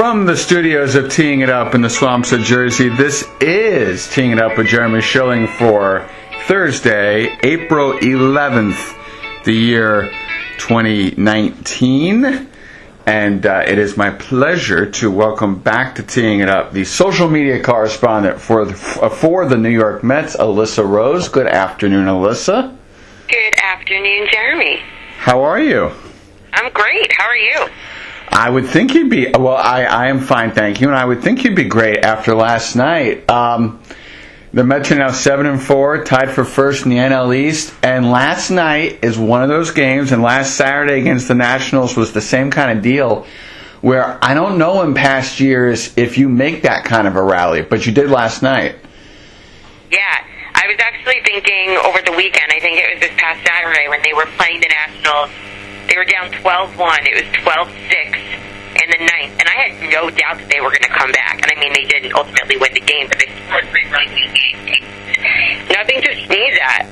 From the studios of Teeing It Up in the swamps of Jersey, this is Teeing It Up with Jeremy Schilling for Thursday, April 11th, the year 2019. And uh, it is my pleasure to welcome back to Teeing It Up the social media correspondent for the, for the New York Mets, Alyssa Rose. Good afternoon, Alyssa. Good afternoon, Jeremy. How are you? I'm great. How are you? I would think you'd be well. I, I am fine, thank you, and I would think you'd be great after last night. Um, the Mets are now seven and four, tied for first in the NL East. And last night is one of those games, and last Saturday against the Nationals was the same kind of deal. Where I don't know in past years if you make that kind of a rally, but you did last night. Yeah, I was actually thinking over the weekend. I think it was this past Saturday when they were playing the Nationals they were down 12-1. It was 12-6 in the ninth, and I had no doubt that they were going to come back. And I mean, they didn't ultimately win the game, but they scored three runs in game. Nothing to sneeze at.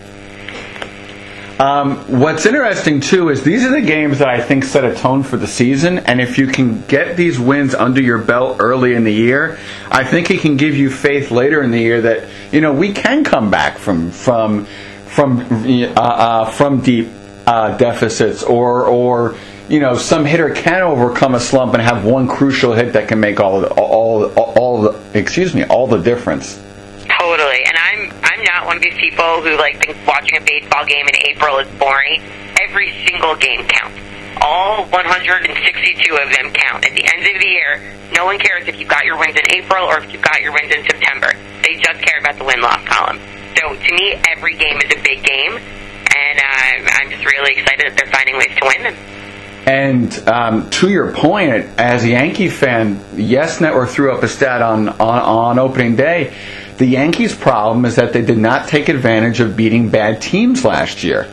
Um, what's interesting too is these are the games that I think set a tone for the season, and if you can get these wins under your belt early in the year, I think it can give you faith later in the year that you know we can come back from from from uh, uh, from deep uh, deficits or or you know some hitter can overcome a slump and have one crucial hit that can make all the, all all the excuse me all the difference. Totally, and I'm I'm not one of these people who like thinks watching a baseball game in April is boring. Every single game counts. All 162 of them count. At the end of the year, no one cares if you got your wins in April or if you got your wins in September. They just care about the win-loss column. So to me, every game is a big game, and uh, I'm just really excited that they're finding ways to win them. And um, to your point, as a Yankee fan, Yes Network threw up a stat on, on, on opening day. The Yankees' problem is that they did not take advantage of beating bad teams last year.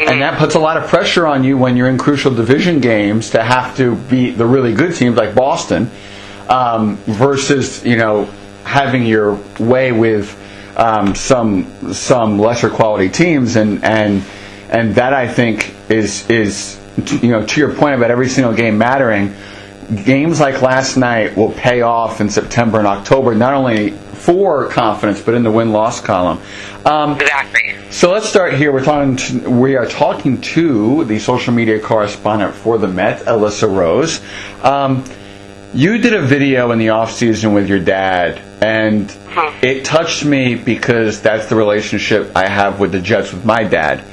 And that puts a lot of pressure on you when you're in crucial division games to have to beat the really good teams like Boston um, versus, you know, having your way with um, some some lesser quality teams, and and and that I think is is you know to your point about every single game mattering. Games like last night will pay off in September and October, not only for confidence, but in the win loss column. Um, exactly. So let's start here. We're talking. To, we are talking to the social media correspondent for the Met, Alyssa Rose. Um, you did a video in the off season with your dad, and uh-huh. it touched me because that's the relationship I have with the Jets with my dad.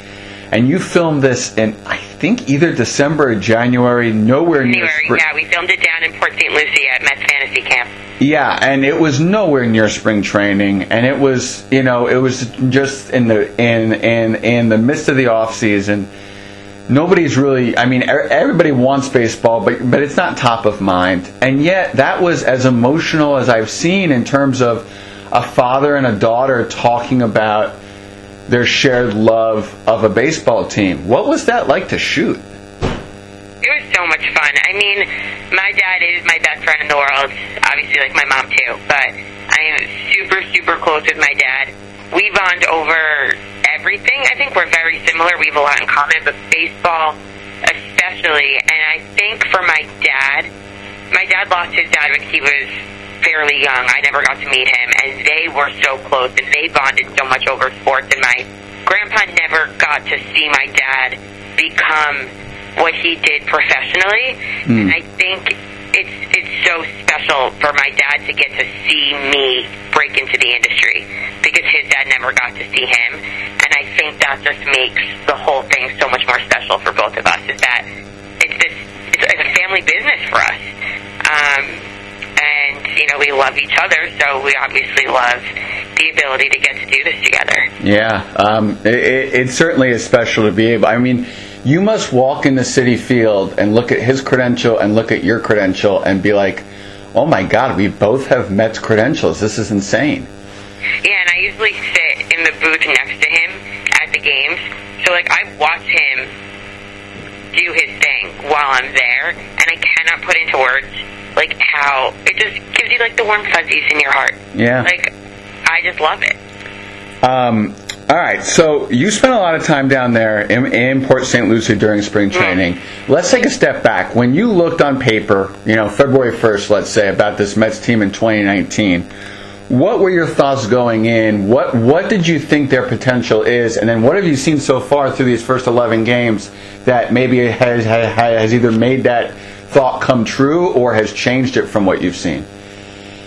And you filmed this in, I think, either December or January, nowhere near. Spring. Yeah, we filmed it down in Port St. Lucie at Mets Fantasy Camp. Yeah, and it was nowhere near spring training, and it was, you know, it was just in the in in in the midst of the off season nobody's really i mean everybody wants baseball but but it's not top of mind and yet that was as emotional as i've seen in terms of a father and a daughter talking about their shared love of a baseball team what was that like to shoot it was so much fun i mean my dad is my best friend in the world obviously like my mom too but i am super super close with my dad we bond over everything. I think we're very similar. We have a lot in common, but baseball especially. And I think for my dad, my dad lost his dad when he was fairly young. I never got to meet him, and they were so close, and they bonded so much over sports. And my grandpa never got to see my dad become what he did professionally. Mm. And I think it's it's so special for my dad to get to see me break into the industry because his dad never got to see him, and I think that just makes the whole thing so much more special for both of us. Is that it's this it's, it's a family business for us. Um, you know we love each other, so we obviously love the ability to get to do this together. Yeah, um, it, it certainly is special to be able. I mean, you must walk in the Citi Field and look at his credential and look at your credential and be like, oh my God, we both have Mets credentials. This is insane. Yeah, and I usually sit in the booth next to him at the games. So, like, I watch him do his thing while I'm there, and I cannot put into words, like, how it just gives you, like, the warm fuzzies in your heart. Yeah. Like, I just love it. Um, All right, so you spent a lot of time down there in, in Port St. Lucie during spring training. Let's take a step back. When you looked on paper, you know, February 1st, let's say, about this Mets team in 2019, what were your thoughts going in? What what did you think their potential is? And then what have you seen so far through these first 11 games that maybe has, has either made that thought come true or has changed it from what you've seen?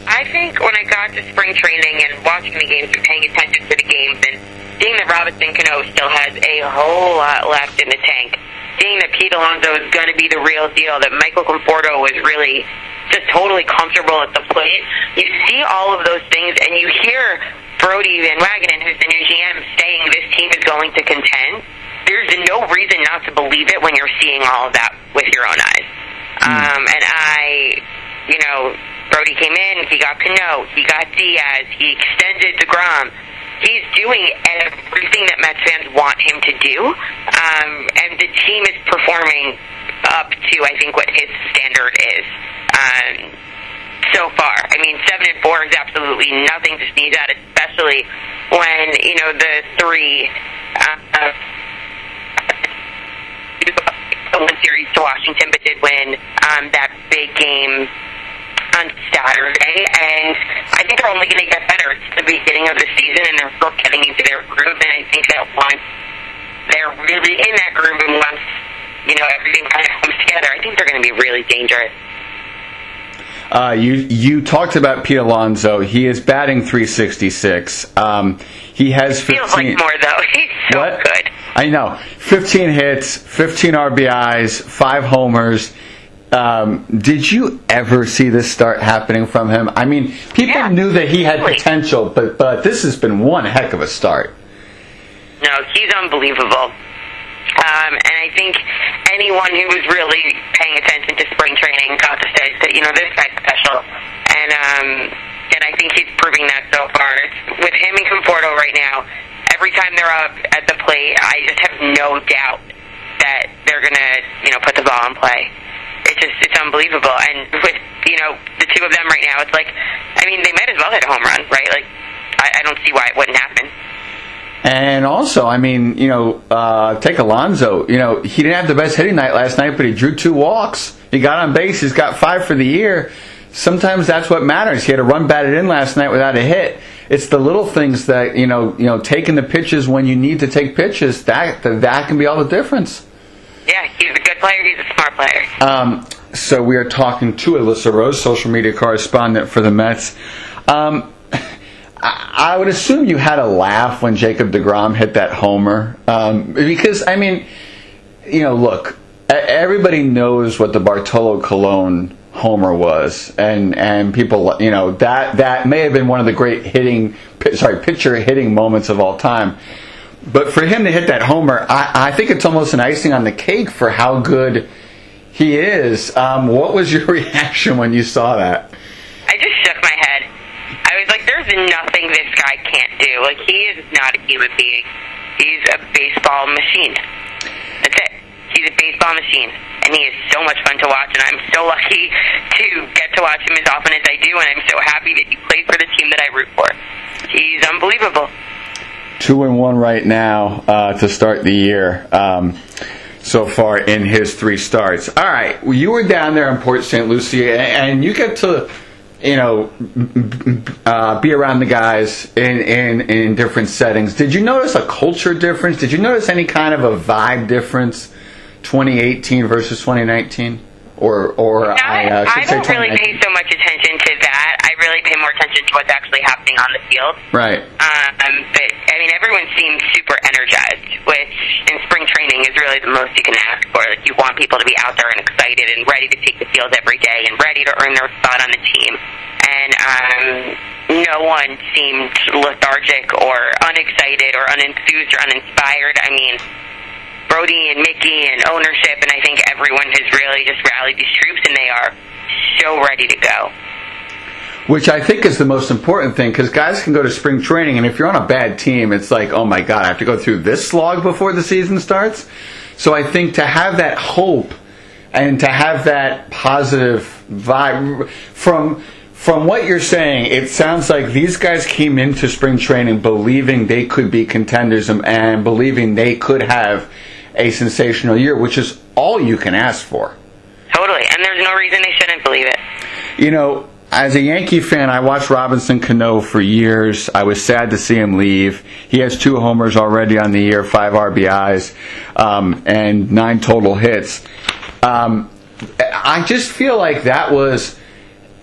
I think when I got to spring training and watching the games and paying attention to the games and seeing that Robinson Cano still has a whole lot left in the tank, seeing that Pete Alonso is going to be the real deal, that Michael Conforto was really just totally comfortable at the plate. You see all of those things, and you hear Brodie Van Wagenen, who's the new GM, saying this team is going to contend. There's no reason not to believe it when you're seeing all of that with your own eyes. Um, and I, you know, Brodie came in, he got Cano, he got Diaz, he extended DeGrom. He's doing everything that Mets fans want him to do, um, and the team is performing up to, I think, what his standard is. Um, so far, I mean, seven and four is absolutely nothing to sneeze at, especially when you know the three. Uh, one series to Washington, but did win um, that big game on Saturday, and I think they're only going to get better. It's the beginning of the season, and they're still getting into their groove. And I think that once they're really in that groove, and once you know everything kind of comes together, I think they're going to be really dangerous. Uh, you you talked about Pete Alonso. He is batting 366. Um, he has 15. Feels like more though. He's so What? good. I know. 15 hits, 15 RBIs, five homers. Um, did you ever see this start happening from him? I mean, people Yeah, knew that he had potential, but but this has been one heck of a start. No, he's unbelievable. Um, and I think anyone who was really paying attention to spring training got to say that you know this guy's special, and um, and I think he's proving that so far. It's, with him and Conforto right now, every time they're up at the plate, I just have no doubt that they're gonna you know put the ball in play. It's just it's unbelievable, and with you know the two of them right now, it's like I mean they might as well hit a home run, right? Like I, I don't see why it wouldn't happen. And also, I mean, you know, uh, take Alonso. You know, he didn't have the best hitting night last night, but he drew two walks. He got on base. He's got five for the year. Sometimes that's what matters. He had a run batted in last night without a hit. It's the little things that you know, you know, taking the pitches when you need to take pitches. That that can be all the difference. Yeah, he's a good player. He's a smart player. Um, so we are talking to Alyssa Rose, social media correspondent for the Mets. Um, I, would assume you had a laugh when Jacob Degrom hit that homer um, because I mean, you know, look, everybody knows what the Bartolo Colon homer was, and and people, you know, that that may have been one of the great hitting, sorry, pitcher hitting moments of all time. But for him to hit that homer, I, I think it's almost an icing on the cake for how good he is. Um, what was your reaction when you saw that? I just shook my head. I was like, there's nothing this guy can't do. Like, he is not a human being. He's a baseball machine. That's it. He's a baseball machine. And he is so much fun to watch, and I'm so lucky to get to watch him as often as I do, and I'm so happy that he plays for the team that I root for. He's unbelievable. two and one right now uh, to start the year um, so far in his three starts. All right, well, you were down there in Port St. Lucie, and you get to, you know, uh, be around the guys in, in in different settings. Did you notice a culture difference? Did you notice any kind of a vibe difference, 2018 versus 2019? Or, or I, uh, should I say don't really 2019. pay so much attention to that. I really pay more attention to what's actually happening on the field. Right. Um, but I mean, everyone seems super energized, which in spring training is really the most you can ask for. Like, you want people to be out there and excited and ready to take the field every day and ready to earn their spot on the team. And um, no one seemed lethargic or unexcited or unenthused or uninspired. I mean, Brodie and and ownership, and I think everyone has really just rallied these troops, and they are so ready to go. Which I think is the most important thing because guys can go to spring training, and if you're on a bad team, it's like, oh my god, I have to go through this slog before the season starts. So I think to have that hope and to have that positive vibe from from what you're saying, it sounds like these guys came into spring training believing they could be contenders and, and believing they could have a sensational year, which is all you can ask for. Totally, and there's no reason they shouldn't believe it. You know, as a Yankee fan, I watched Robinson Cano for years. I was sad to see him leave. He has two homers already on the year, five RBIs, um, and nine total hits. Um, I just feel like that was,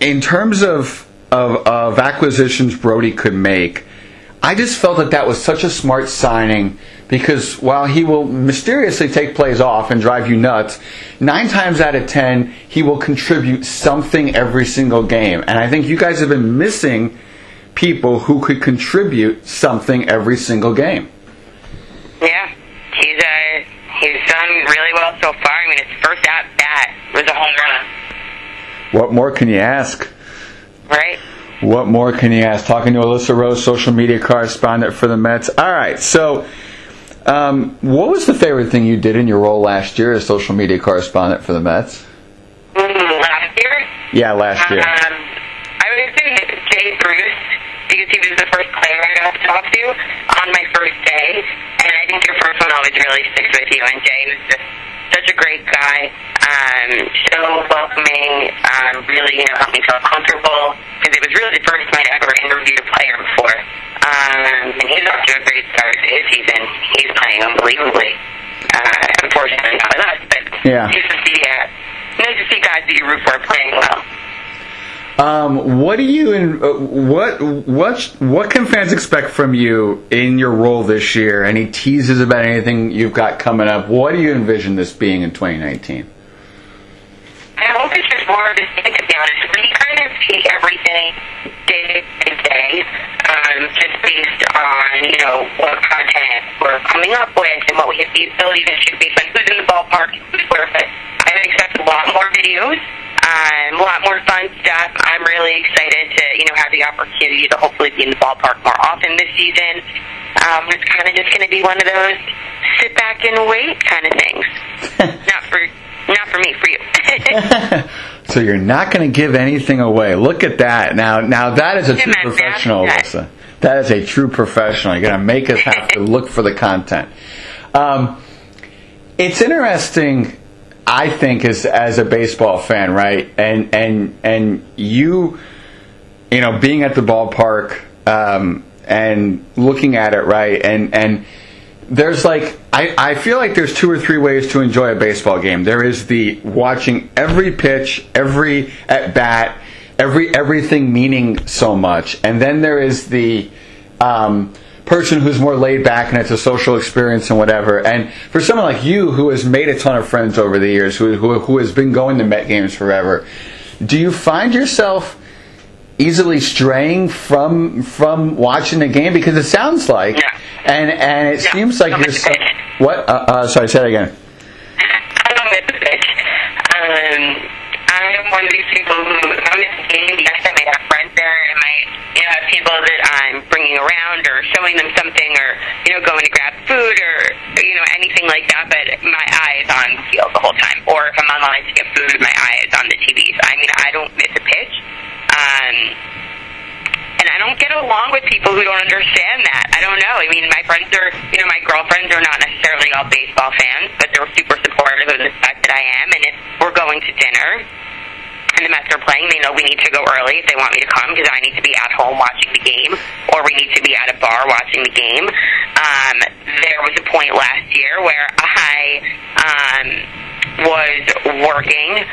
in terms of, of, of acquisitions Brodie could make, I just felt that that was such a smart signing because while he will mysteriously take plays off and drive you nuts, nine times out of ten, he will contribute something every single game. And I think you guys have been missing people who could contribute something every single game. Yeah, he's uh, he's done really well so far. I mean, his first at bat was a home run. What more can you ask? Right. What more can you ask? Talking to Alyssa Rose, social media correspondent for the Mets. All right, so um, what was the favorite thing you did in your role last year as social media correspondent for the Mets? Mm, last year? Yeah, last year. Um, I would say Jay Bruce because he was the first player I got to talk to on my first day, and I think your first one always really sticks with you. And Jay was just such a great guy, um, so welcoming, um, really you know helped me feel comfortable because it was really the first time I'd ever interviewed a player before. Um, and he's off to a great start to his season. He's playing unbelievably. Uh, unfortunately, not with us, but Yeah. nice to see uh, nice to see guys that you root for playing well. Um, what do you in, uh, what what what can fans expect from you in your role this year? Any teases about anything you've got coming up? What do you envision this being in 2019? I hope it's just more of a thing, to be honest. We kind of take everything day to day, um, just based on, you know, what content we're coming up with and what we have the ability to shoot based on who's in the ballpark, who's where fit. I would expect a lot more videos, um, a lot more fun stuff. I'm really excited to, you know, have the opportunity to hopefully be in the ballpark more often this season. Um, it's kind of just going to be one of those sit back and wait kind of things. not for not for me, for you. so you're not going to give anything away. Look at that. Now, now that is a true professional, Alyssa. That is a true professional. You're going to make us have to look for the content. Um, it's interesting, I think, as as a baseball fan, right? And and and you, you know, being at the ballpark um, and looking at it, right? And and there's like I, I feel like there's two or three ways to enjoy a baseball game. There is the watching every pitch, every at bat, every everything meaning so much, and then there is the um, person who's more laid back and it's a social experience and whatever. And for someone like you who has made a ton of friends over the years, who who, who has been going to Met games forever, do you find yourself easily straying from from watching the game because it sounds like Yeah. And and it Yeah. seems like you're so, what uh, uh, sorry say that again I don't miss the pitch. Um, I'm one of these people who, I'm at the game, yes, I may have friends there, I might, you know, have people that I'm bringing around or showing them something or, you know, going to grab food or, you know, anything like that, but my eye is on the field the whole time. Or if I'm online to get food, my eye is on the TV. So, I mean, I don't miss a pitch. Um, and I don't get along with people who don't understand that. I don't know. I mean, my friends are, you know, my girlfriends are not necessarily all baseball fans, but they're super supportive of the fact that I am. And if we're going to dinner and the Mets are playing, they know we need to go early if they want me to come because I need to be at home watching the game, or we need to be at a bar watching the game. Um, there was a point last year where I um, was working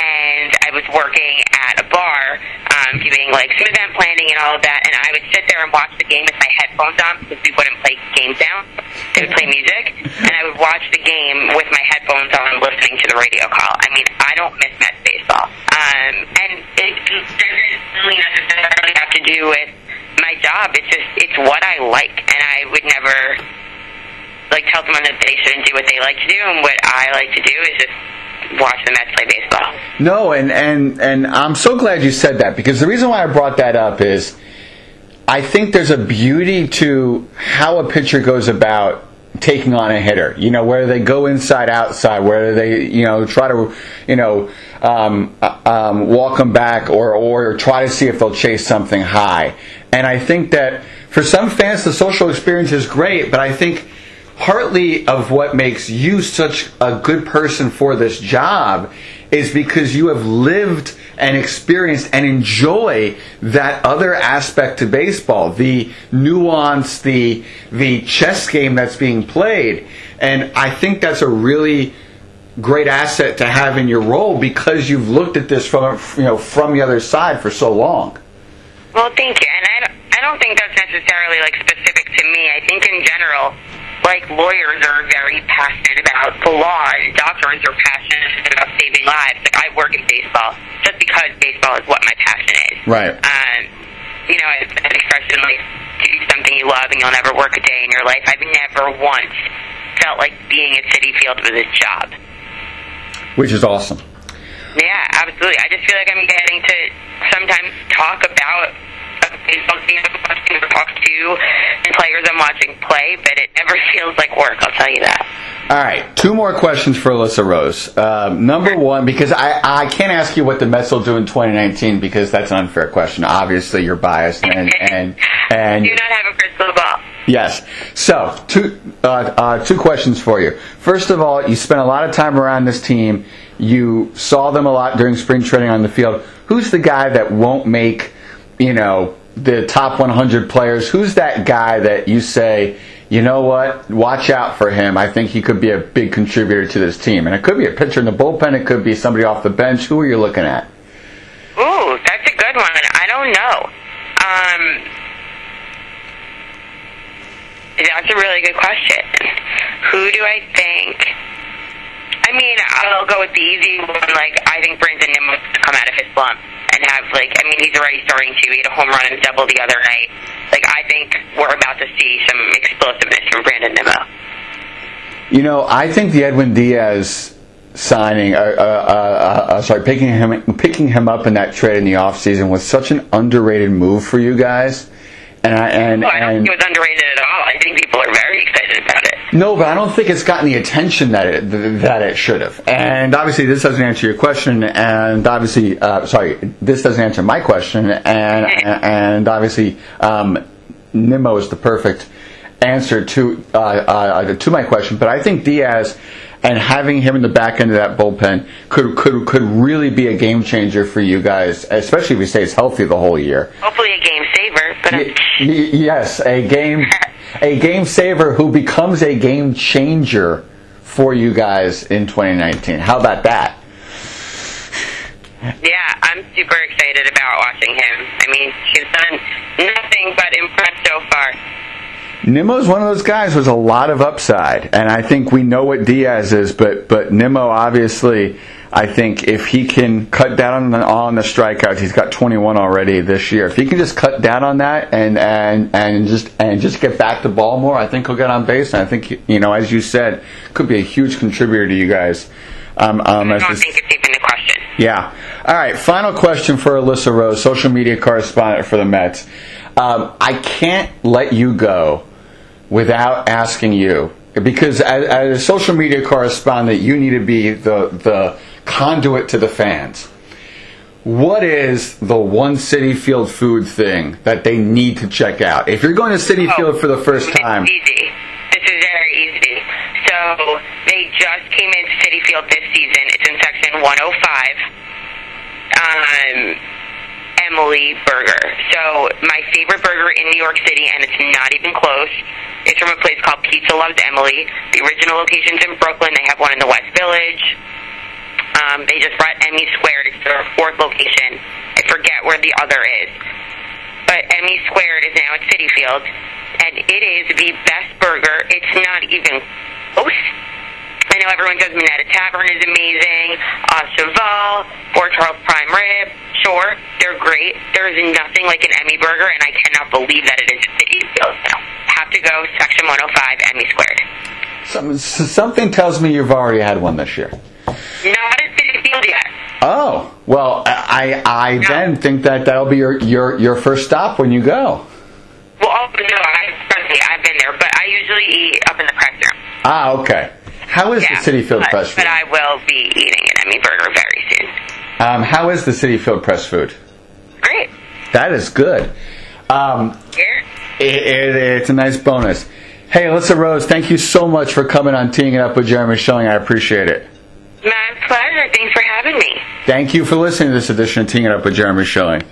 and I was working at a bar um, doing like some event planning and all of that, and I would sit there and watch the game with my headphones on because we wouldn't play games down. They would play music, and I would watch the game with my headphones on, listening to the radio call. I mean, I don't miss Mets baseball, um, and it doesn't really necessarily have to do with my job. It's just it's what I like, and I would never like tell someone that they shouldn't do what they like to do, and what I like to do is just watch the Mets play baseball. No, and, and, and I'm so glad you said that because the reason why I brought that up is I think there's a beauty to how a pitcher goes about taking on a hitter. You know, whether they go inside, outside, whether they, you know, try to, you know, um, uh, um, walk them back or, or try to see if they'll chase something high. And I think that for some fans, the social experience is great, but I think partly of what makes you such a good person for this job is because you have lived and experienced and enjoy that other aspect to baseball, the nuance, the the chess game that's being played. And I think that's a really great asset to have in your role because you've looked at this from you know from the other side for so long. Well, thank you. And I don't, I don't think that's necessarily like specific to me. I think in general, like lawyers are very passionate about the law, and doctors are passionate about saving lives. Like I work in baseball just because baseball is what my passion is. Right. Um, you know, it's an expression like do something you love and you'll never work a day in your life. I've never once felt like being at Citi Field was a job. Which is awesome. Yeah, absolutely. I just feel like I'm getting to sometimes talk about team I'm talk to the players I'm watching play, but it never feels like work, I'll tell you that. All right, two more questions for Alyssa Rose. Um, number one, because I, I can't ask you what the Mets will do in 2019 because that's an unfair question. Obviously, you're biased and and and do not have a crystal ball. Yes. So, two uh, uh, two questions for you. First of all, you spent a lot of time around this team. You saw them a lot during spring training on the field. Who's the guy that won't make, you know, the top 100 players? Who's that guy that you say, you know what, watch out for him. I think he could be a big contributor to this team. And it could be a pitcher in the bullpen. It could be somebody off the bench. Who are you looking at? Ooh, that's a good one. I don't know. Um, that's a really good question. Who do I think? I mean, I'll go with the easy one. Like, I think Brandon Nimmo to come out of his slump and have, like, I mean, he's already starting to. He had a home run and double the other night. Like, I think we're about to see some explosiveness from Brandon Nimmo. You know, I think the Edwin Diaz signing, uh, uh, uh, uh, sorry, picking him picking him up in that trade in the offseason was such an underrated move for you guys. And I, and, Well, I don't and think it was underrated at all. I think people are very excited about it. No, but I don't think it's gotten the attention that it that it should have. And obviously, this doesn't answer your question. And obviously, uh, sorry, this doesn't answer my question. And and obviously, um, Nimmo is the perfect answer to uh, uh, to my question. But I think Diaz and having him in the back end of that bullpen could could could really be a game changer for you guys, especially if he stays healthy the whole year. Hopefully a game saver, but Y- y- yes, a game a game saver who becomes a game changer for you guys in 2019. How about that? yeah, I'm super excited about watching him. I mean, he's done nothing but impress so far. Nimmo's one of those guys with a lot of upside, and I think we know what Diaz is, but but Nimmo obviously, I think if he can cut down on the, on the strikeouts, he's got 21 already this year. If he can just cut down on that and and and just and just get back the ball more, I think he'll get on base. And I think you know, as you said, could be a huge contributor to you guys. Um, um, I don't this- think it's even a question. yeah. All right. Final question for Alyssa Rose, social media correspondent for the Mets. Um, I can't let you go without asking you because as, as a social media correspondent, you need to be the the conduit to the fans. What is the one Citi Field food thing that they need to check out? If you're going to Citi Field for the first time, easy. This is very easy. So they just came into Citi Field this season. It's in section 105. Um, Emmy Burger. So my favorite burger in New York City, and it's not even close. It's from a place called Pizza Loves Emily. The original location's in Brooklyn. They have one in the West Village. Um, they just brought Emmy Squared. It's their fourth location. I forget where the other is. But Emmy Squared is now at Citi Field, and it is the best burger. It's not even close. I know everyone says Minetta Tavern is amazing. Uh, Cheval, 4 Charles Prime Rib, sure, they're great. There is nothing like an Emmy burger, and I cannot believe that it is Citi Field. So, have to go Section 105, Emmy Squared. some, something tells me you've already had one this year. Not at Citi Field yet. Oh well, I I then think that that'll be your your your first stop when you go. Well, oh, no, I, me, I've been there, but I usually eat up in the press room. Ah, okay. How is Yeah, the Citi Field but, Press but? I will be eating an Emmy burger very soon. Um, how is the Citi Field press food? Great. That is good. Um, Here. it, it, it's a nice bonus. Hey, Alyssa Rose, thank you so much for coming on Teeing It Up with Jeremy Schilling. I appreciate it. My pleasure. Thanks for having me. Thank you for listening to this edition of Teeing It Up with Jeremy Schilling.